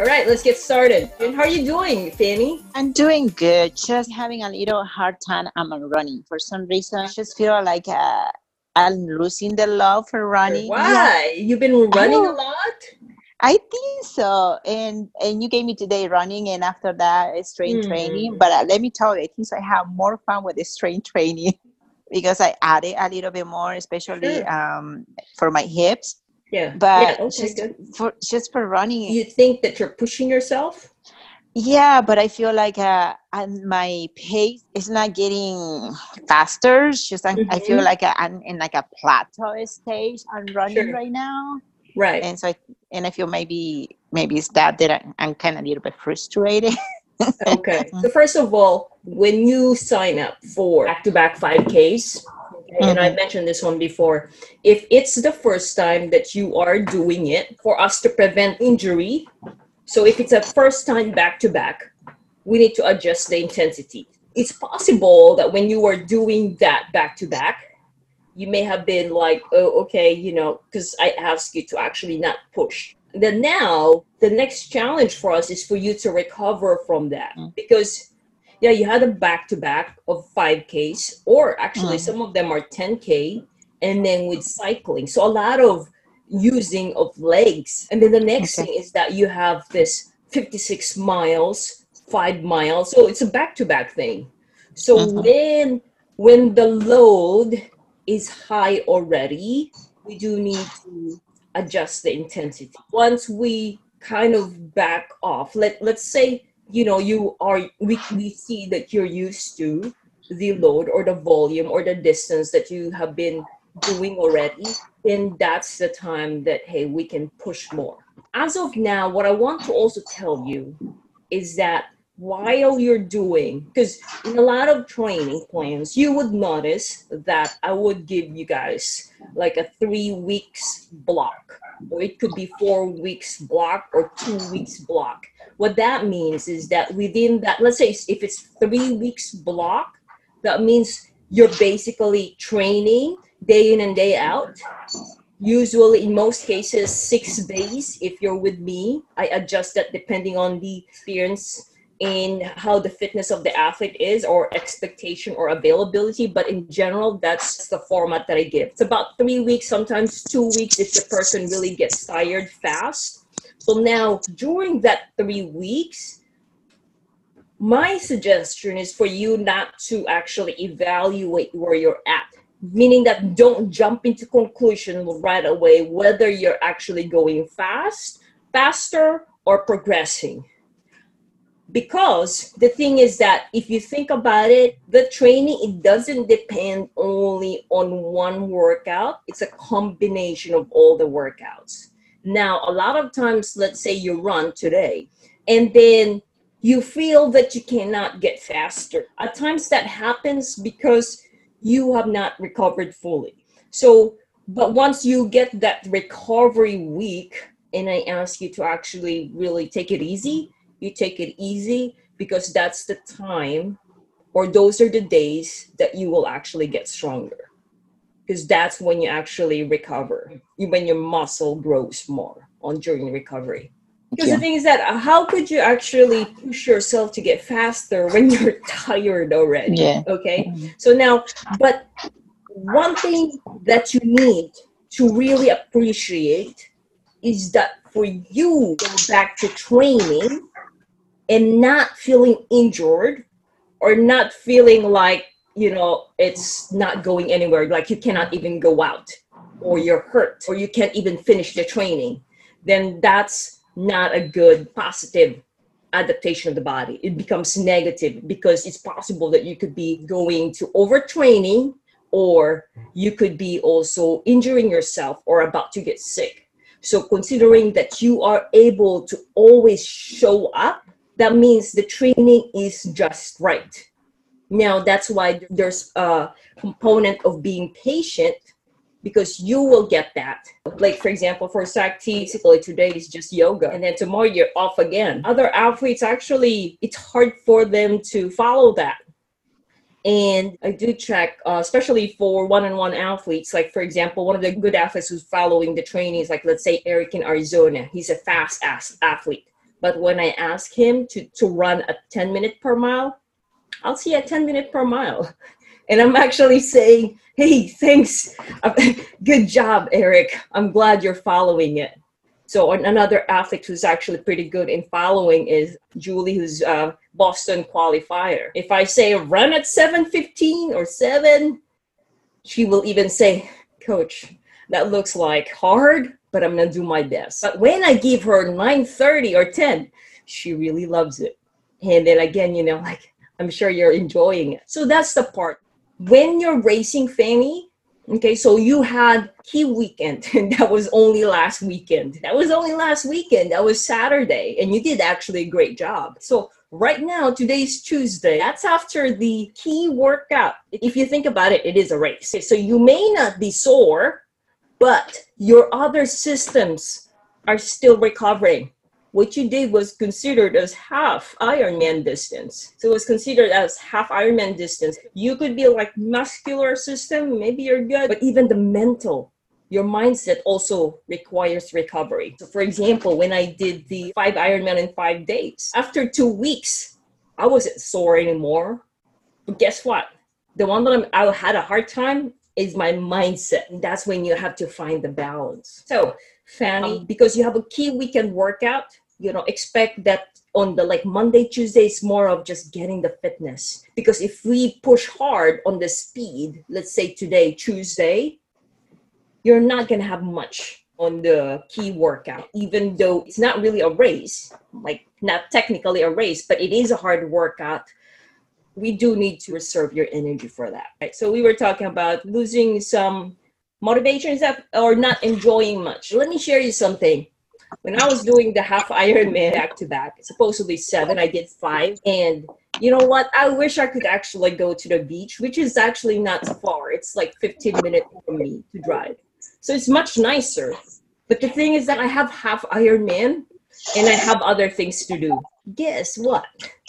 All right, let's get started. And how are you doing, Fanny? I'm doing good. Just having a little hard time. I'm running for some reason. I just feel like uh, I'm losing the love for running. Why? Yeah. You've been running a lot. I think so. And and you gave me today running, and after that, strength mm. training. But uh, let me tell you, I think I have more fun with the strength training because I added a little bit more, especially sure. um, for my hips yeah but yeah, okay, just good. for just for running you think that you're pushing yourself yeah but i feel like uh my pace is not getting faster it's just mm-hmm. i feel mm-hmm. like i'm in like a plateau stage i'm running sure. right now right and so I, and i feel maybe maybe it's that that I, i'm kind of a little bit frustrated okay so first of all when you sign up for back-to-back 5ks Mm-hmm. And I mentioned this one before. If it's the first time that you are doing it for us to prevent injury, so if it's a first time back to back, we need to adjust the intensity. It's possible that when you are doing that back to back, you may have been like, oh, okay, you know, because I asked you to actually not push. Then now, the next challenge for us is for you to recover from that mm. because yeah, you had a back to back of 5Ks, or actually mm. some of them are 10K, and then with cycling. So a lot of using of legs. And then the next okay. thing is that you have this 56 miles, five miles. So it's a back to back thing. So mm-hmm. when when the load is high already, we do need to adjust the intensity. Once we kind of back off, let let's say you know you are we, we see that you're used to the load or the volume or the distance that you have been doing already then that's the time that hey we can push more. As of now what i want to also tell you is that while you're doing because in a lot of training plans you would notice that i would give you guys like a three weeks block or it could be four weeks block or two weeks block what that means is that within that, let's say if it's three weeks block, that means you're basically training day in and day out. Usually, in most cases, six days. If you're with me, I adjust that depending on the experience in how the fitness of the athlete is or expectation or availability but in general that's the format that i give it's about three weeks sometimes two weeks if the person really gets tired fast so now, during that three weeks, my suggestion is for you not to actually evaluate where you're at. Meaning that don't jump into conclusion right away whether you're actually going fast faster or progressing. Because the thing is that if you think about it the training it doesn't depend only on one workout. It's a combination of all the workouts now, a lot of times, let's say you run today, and then you feel that you cannot get faster. At times, that happens because you have not recovered fully. So, but once you get that recovery week, and I ask you to actually really take it easy, you take it easy because that's the time or those are the days that you will actually get stronger because that's when you actually recover when your muscle grows more on during recovery because yeah. the thing is that uh, how could you actually push yourself to get faster when you're tired already yeah okay mm-hmm. so now but one thing that you need to really appreciate is that for you go back to training and not feeling injured or not feeling like you know it's not going anywhere. Like you cannot even go out or you're hurt or you can't even finish the training. Then that's not a good positive adaptation of the body. It becomes negative because it's possible that you could be going to overtraining or you could be also injuring yourself or about to get sick. So considering that you are able to always show up that means the training is just right now, that's why there's a component of being patient because you will get that. Like, for example, for Sakti, basically today is just yoga, and then tomorrow you're off again. Other athletes, actually, it's hard for them to follow that. And I do check, uh, especially for one on one athletes. Like, for example, one of the good athletes who's following the training is like, let's say, Eric in Arizona. He's a fast ass athlete But when I ask him to, to run a 10 minute per mile, I'll see a 10 minute per mile. And I'm actually saying, hey, thanks. Good job, Eric. I'm glad you're following it. So another athlete who's actually pretty good in following is Julie, who's a Boston qualifier. If I say run at 7:15 or 7, she will even say, "Coach, that looks like hard, but I'm gonna do my best." But when I give her 9:30 or 10, she really loves it. And then again, you know, like I'm sure you're enjoying it. So that's the part. When you're racing Fanny, Okay, so you had key weekend, and that was only last weekend. That was only last weekend. That was Saturday, and you did actually a great job. So right now, today's Tuesday. That's after the key workout. If you think about it, it is a race. So you may not be sore, but your other systems are still recovering what you did was considered as half Ironman distance. So it was considered as half Ironman distance. You could be like muscular system, maybe you're good, but even the mental, your mindset also requires recovery. So for example, when I did the five Ironman in five days, after two weeks, I wasn't sore anymore. But guess what? The one that I'm, I had a hard time is my mindset. And that's when you have to find the balance. So Fanny, um, because you have a key weekend workout, you know, expect that on the like Monday, Tuesday is more of just getting the fitness. Because if we push hard on the speed, let's say today, Tuesday, you're not gonna have much on the key workout, even though it's not really a race, like not technically a race, but it is a hard workout. We do need to reserve your energy for that. Right. So we were talking about losing some motivation is that or not enjoying much. Let me share you something. When I was doing the half Ironman back to back, supposedly seven, I did five. And you know what? I wish I could actually go to the beach, which is actually not far. It's like 15 minutes from me to drive. So it's much nicer. But the thing is that I have half Ironman and I have other things to do. Guess what?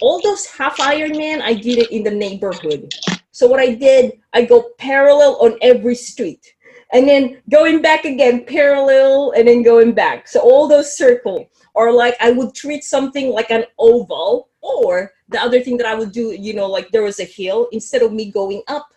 All those half Ironman, I did it in the neighborhood. So what I did, I go parallel on every street and then going back again parallel and then going back. So all those circle or like i would treat something like an oval or the other thing that i would do you know like there was a hill instead of me going up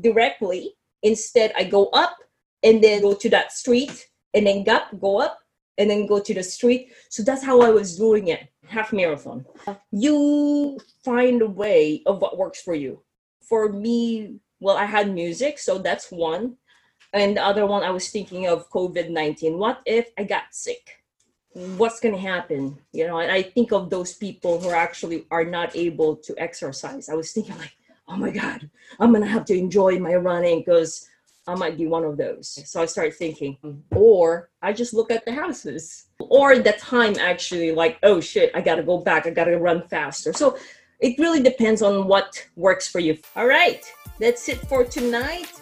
directly instead i go up and then go to that street and then go, go up and then go to the street. So that's how i was doing it half marathon. You find a way of what works for you. For me well i had music so that's one and the other one, I was thinking of COVID 19. What if I got sick? What's going to happen? You know, and I think of those people who actually are not able to exercise. I was thinking, like, oh my God, I'm going to have to enjoy my running because I might be one of those. So I started thinking, mm-hmm. or I just look at the houses, or the time actually, like, oh shit, I got to go back, I got to run faster. So it really depends on what works for you. All right, that's it for tonight.